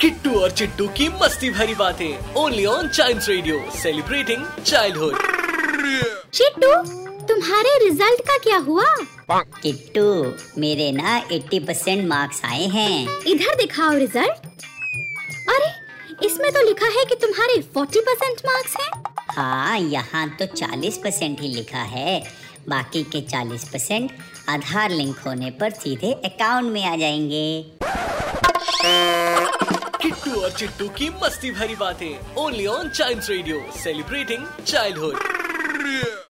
किट्टू और चिट्टू की मस्ती भरी बातें only on child radio celebrating childhood Chittu तुम्हारे रिज़ल्ट का क्या हुआ? किट्टू मेरे ना 80 परसेंट मार्क्स आए हैं। इधर दिखाओ रिज़ल्ट अरे इसमें तो लिखा है कि तुम्हारे 40 परसेंट मार्क्स हैं। हाँ यहाँ तो 40 परसेंट ही लिखा है। बाकी के 40 परसेंट आधार लिंक होने पर सीधे अकाउंट में आ जाएँगे। किट्टू और चिट्टू की मस्ती भरी बातें only on child radio celebrating childhood